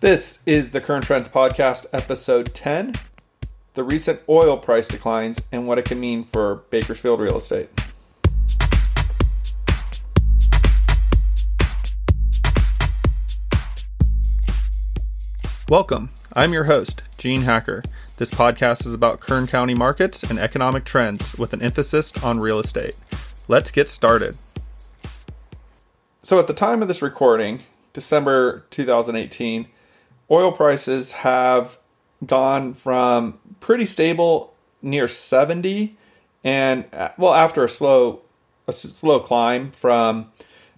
This is the Kern Trends Podcast, episode 10 The Recent Oil Price Declines and What It Can Mean for Bakersfield Real Estate. Welcome. I'm your host, Gene Hacker. This podcast is about Kern County markets and economic trends with an emphasis on real estate. Let's get started. So, at the time of this recording, December 2018, oil prices have gone from pretty stable near 70 and well after a slow a slow climb from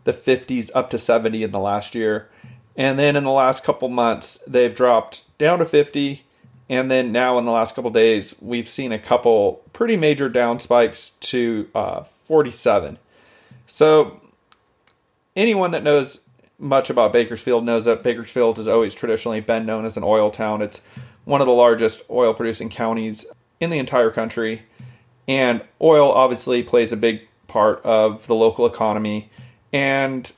the 50s up to 70 in the last year. And then in the last couple months they've dropped down to 50 and then now in the last couple days we've seen a couple pretty major down spikes to uh, 47 so anyone that knows much about Bakersfield knows that Bakersfield has always traditionally been known as an oil town. It's one of the largest oil producing counties in the entire country. And oil obviously plays a big part of the local economy. And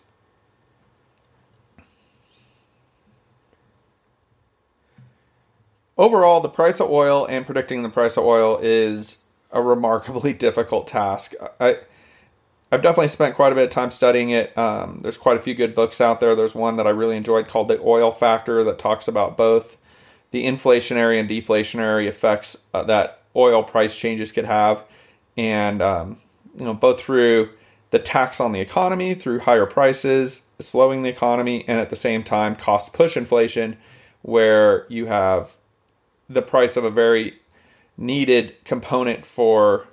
overall, the price of oil and predicting the price of oil is a remarkably difficult task. I, I've definitely spent quite a bit of time studying it. Um, there's quite a few good books out there. There's one that I really enjoyed called The Oil Factor that talks about both the inflationary and deflationary effects uh, that oil price changes could have, and um, you know both through the tax on the economy through higher prices, slowing the economy, and at the same time cost push inflation, where you have the price of a very needed component for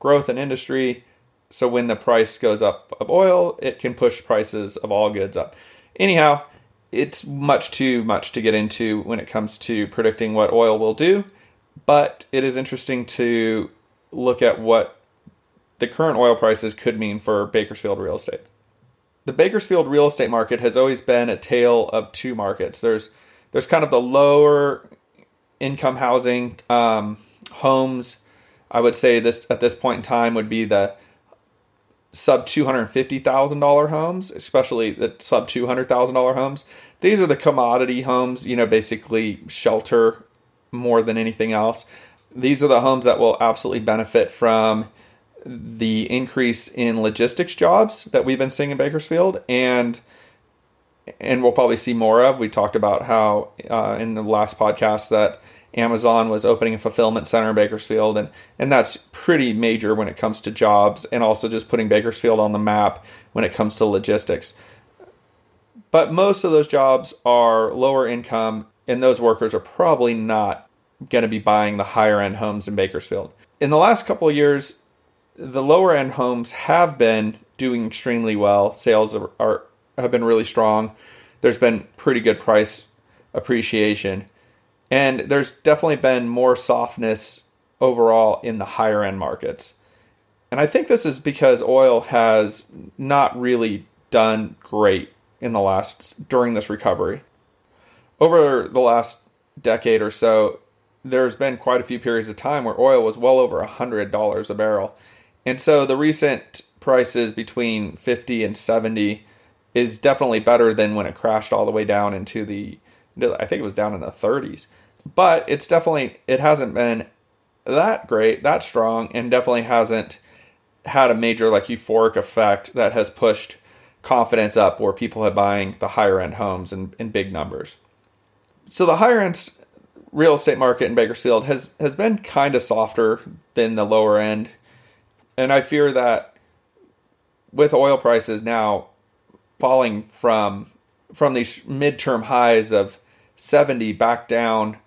growth in industry so when the price goes up of oil, it can push prices of all goods up. Anyhow, it's much too much to get into when it comes to predicting what oil will do, but it is interesting to look at what the current oil prices could mean for Bakersfield real estate. The Bakersfield real estate market has always been a tale of two markets. There's there's kind of the lower income housing um, homes. I would say this at this point in time would be the sub $250,000 homes, especially the sub $200,000 homes. These are the commodity homes, you know, basically shelter more than anything else. These are the homes that will absolutely benefit from the increase in logistics jobs that we've been seeing in Bakersfield and and we'll probably see more of. We talked about how uh, in the last podcast that Amazon was opening a fulfillment center in Bakersfield, and and that's pretty major when it comes to jobs, and also just putting Bakersfield on the map when it comes to logistics. But most of those jobs are lower income, and those workers are probably not going to be buying the higher end homes in Bakersfield. In the last couple of years, the lower end homes have been doing extremely well. Sales are, are have been really strong. There's been pretty good price appreciation and there's definitely been more softness overall in the higher end markets. And I think this is because oil has not really done great in the last during this recovery. Over the last decade or so, there's been quite a few periods of time where oil was well over $100 a barrel. And so the recent prices between 50 and 70 is definitely better than when it crashed all the way down into the I think it was down in the 30s. But it's definitely it hasn't been that great, that strong, and definitely hasn't had a major like euphoric effect that has pushed confidence up where people are buying the higher end homes in, in big numbers. So the higher end real estate market in Bakersfield has has been kind of softer than the lower end. And I fear that with oil prices now falling from from these midterm highs of 70 back down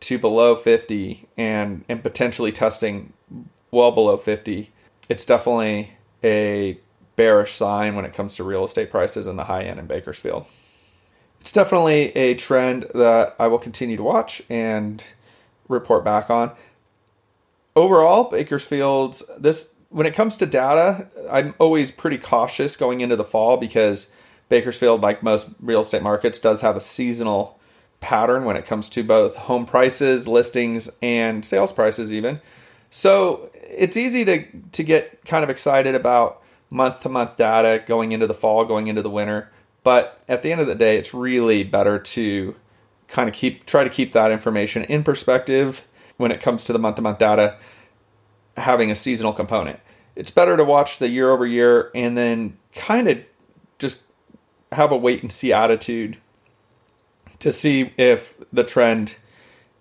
to below 50 and and potentially testing well below 50 it's definitely a bearish sign when it comes to real estate prices in the high end in Bakersfield. It's definitely a trend that I will continue to watch and report back on. Overall, Bakersfield's this when it comes to data, I'm always pretty cautious going into the fall because Bakersfield, like most real estate markets, does have a seasonal pattern when it comes to both home prices, listings, and sales prices, even. So it's easy to, to get kind of excited about month to month data going into the fall, going into the winter. But at the end of the day, it's really better to kind of keep try to keep that information in perspective when it comes to the month to month data having a seasonal component. It's better to watch the year over year and then kind of just have a wait and see attitude to see if the trend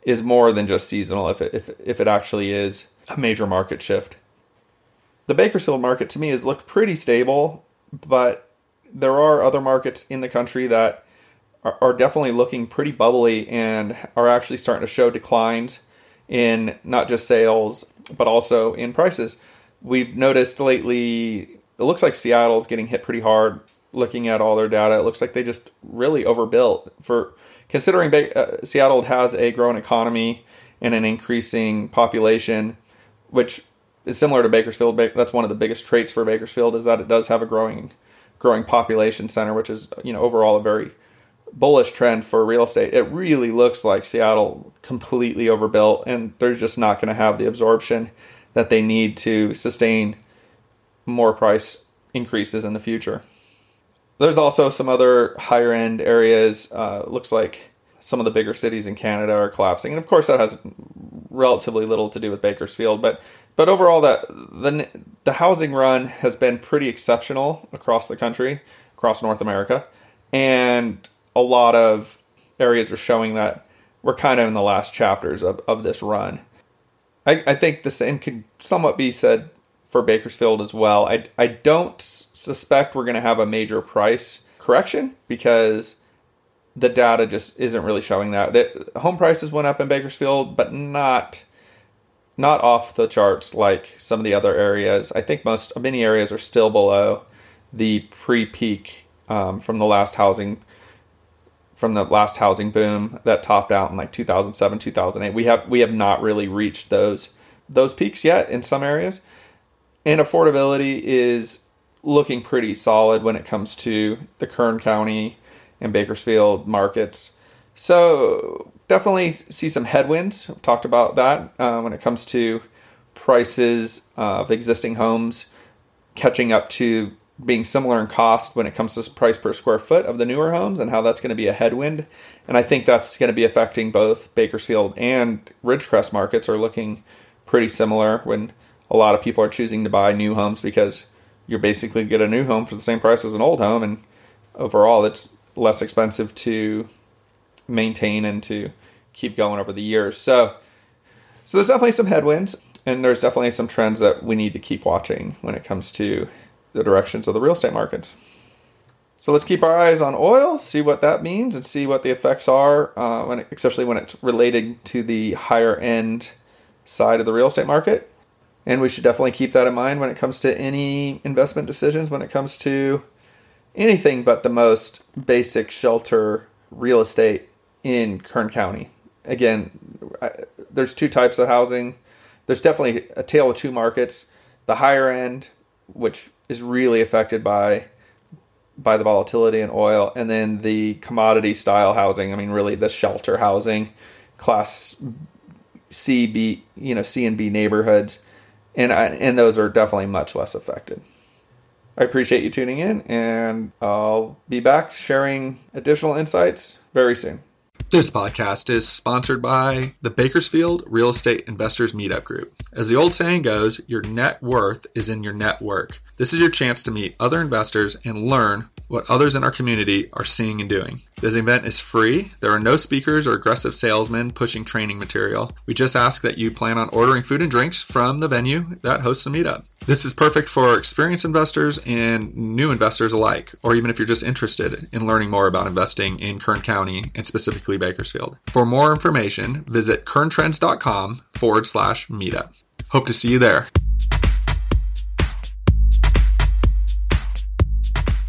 is more than just seasonal, if it, if, if it actually is a major market shift. The Bakersfield market to me has looked pretty stable, but there are other markets in the country that are, are definitely looking pretty bubbly and are actually starting to show declines in not just sales, but also in prices. We've noticed lately, it looks like Seattle is getting hit pretty hard looking at all their data. It looks like they just really overbuilt for considering uh, Seattle has a growing economy and an increasing population, which is similar to Bakersfield. That's one of the biggest traits for Bakersfield is that it does have a growing growing population center, which is you know overall a very bullish trend for real estate. It really looks like Seattle completely overbuilt, and they're just not going to have the absorption that they need to sustain more price increases in the future. There's also some other higher end areas. Uh, looks like some of the bigger cities in Canada are collapsing, and of course that has relatively little to do with Bakersfield. But but overall, that the the housing run has been pretty exceptional across the country, across North America, and a lot of areas are showing that we're kind of in the last chapters of, of this run. I, I think the same could somewhat be said for Bakersfield as well. I, I don't suspect we're going to have a major price correction because the data just isn't really showing that. The home prices went up in Bakersfield, but not not off the charts like some of the other areas. I think most many areas are still below the pre-peak um, from the last housing from the last housing boom that topped out in like 2007 2008 we have we have not really reached those those peaks yet in some areas and affordability is looking pretty solid when it comes to the Kern County and Bakersfield markets so definitely see some headwinds I've talked about that uh, when it comes to prices of existing homes catching up to being similar in cost when it comes to price per square foot of the newer homes and how that's going to be a headwind. And I think that's going to be affecting both Bakersfield and Ridgecrest markets are looking pretty similar when a lot of people are choosing to buy new homes because you're basically get a new home for the same price as an old home and overall it's less expensive to maintain and to keep going over the years. So so there's definitely some headwinds and there's definitely some trends that we need to keep watching when it comes to the directions of the real estate markets. So let's keep our eyes on oil, see what that means, and see what the effects are, uh, when it, especially when it's related to the higher end side of the real estate market. And we should definitely keep that in mind when it comes to any investment decisions, when it comes to anything but the most basic shelter real estate in Kern County. Again, I, there's two types of housing. There's definitely a tale of two markets. The higher end, which is really affected by by the volatility in oil and then the commodity style housing i mean really the shelter housing class c b you know c and b neighborhoods and I, and those are definitely much less affected i appreciate you tuning in and i'll be back sharing additional insights very soon this podcast is sponsored by the Bakersfield Real Estate Investors Meetup Group. As the old saying goes, your net worth is in your network. This is your chance to meet other investors and learn what others in our community are seeing and doing. This event is free. There are no speakers or aggressive salesmen pushing training material. We just ask that you plan on ordering food and drinks from the venue that hosts the meetup. This is perfect for experienced investors and new investors alike, or even if you're just interested in learning more about investing in Kern County and specifically Bakersfield. For more information, visit kerntrends.com forward slash meetup. Hope to see you there.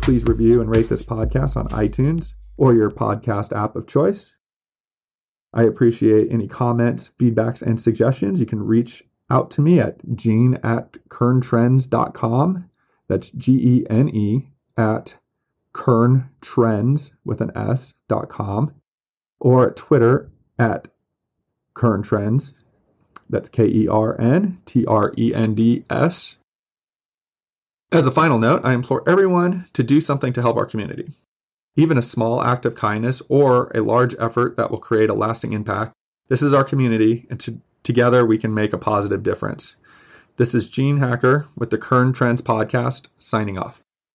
Please review and rate this podcast on iTunes or your podcast app of choice. I appreciate any comments, feedbacks, and suggestions. You can reach out to me at gene at kerntrends.com. That's G E N E at kerntrends with an S dot com or at Twitter at kerntrends. That's K E R N T R E N D S as a final note, I implore everyone to do something to help our community. even a small act of kindness or a large effort that will create a lasting impact. This is our community, and to, together we can make a positive difference. This is Gene Hacker with the Kern Trends Podcast, signing off.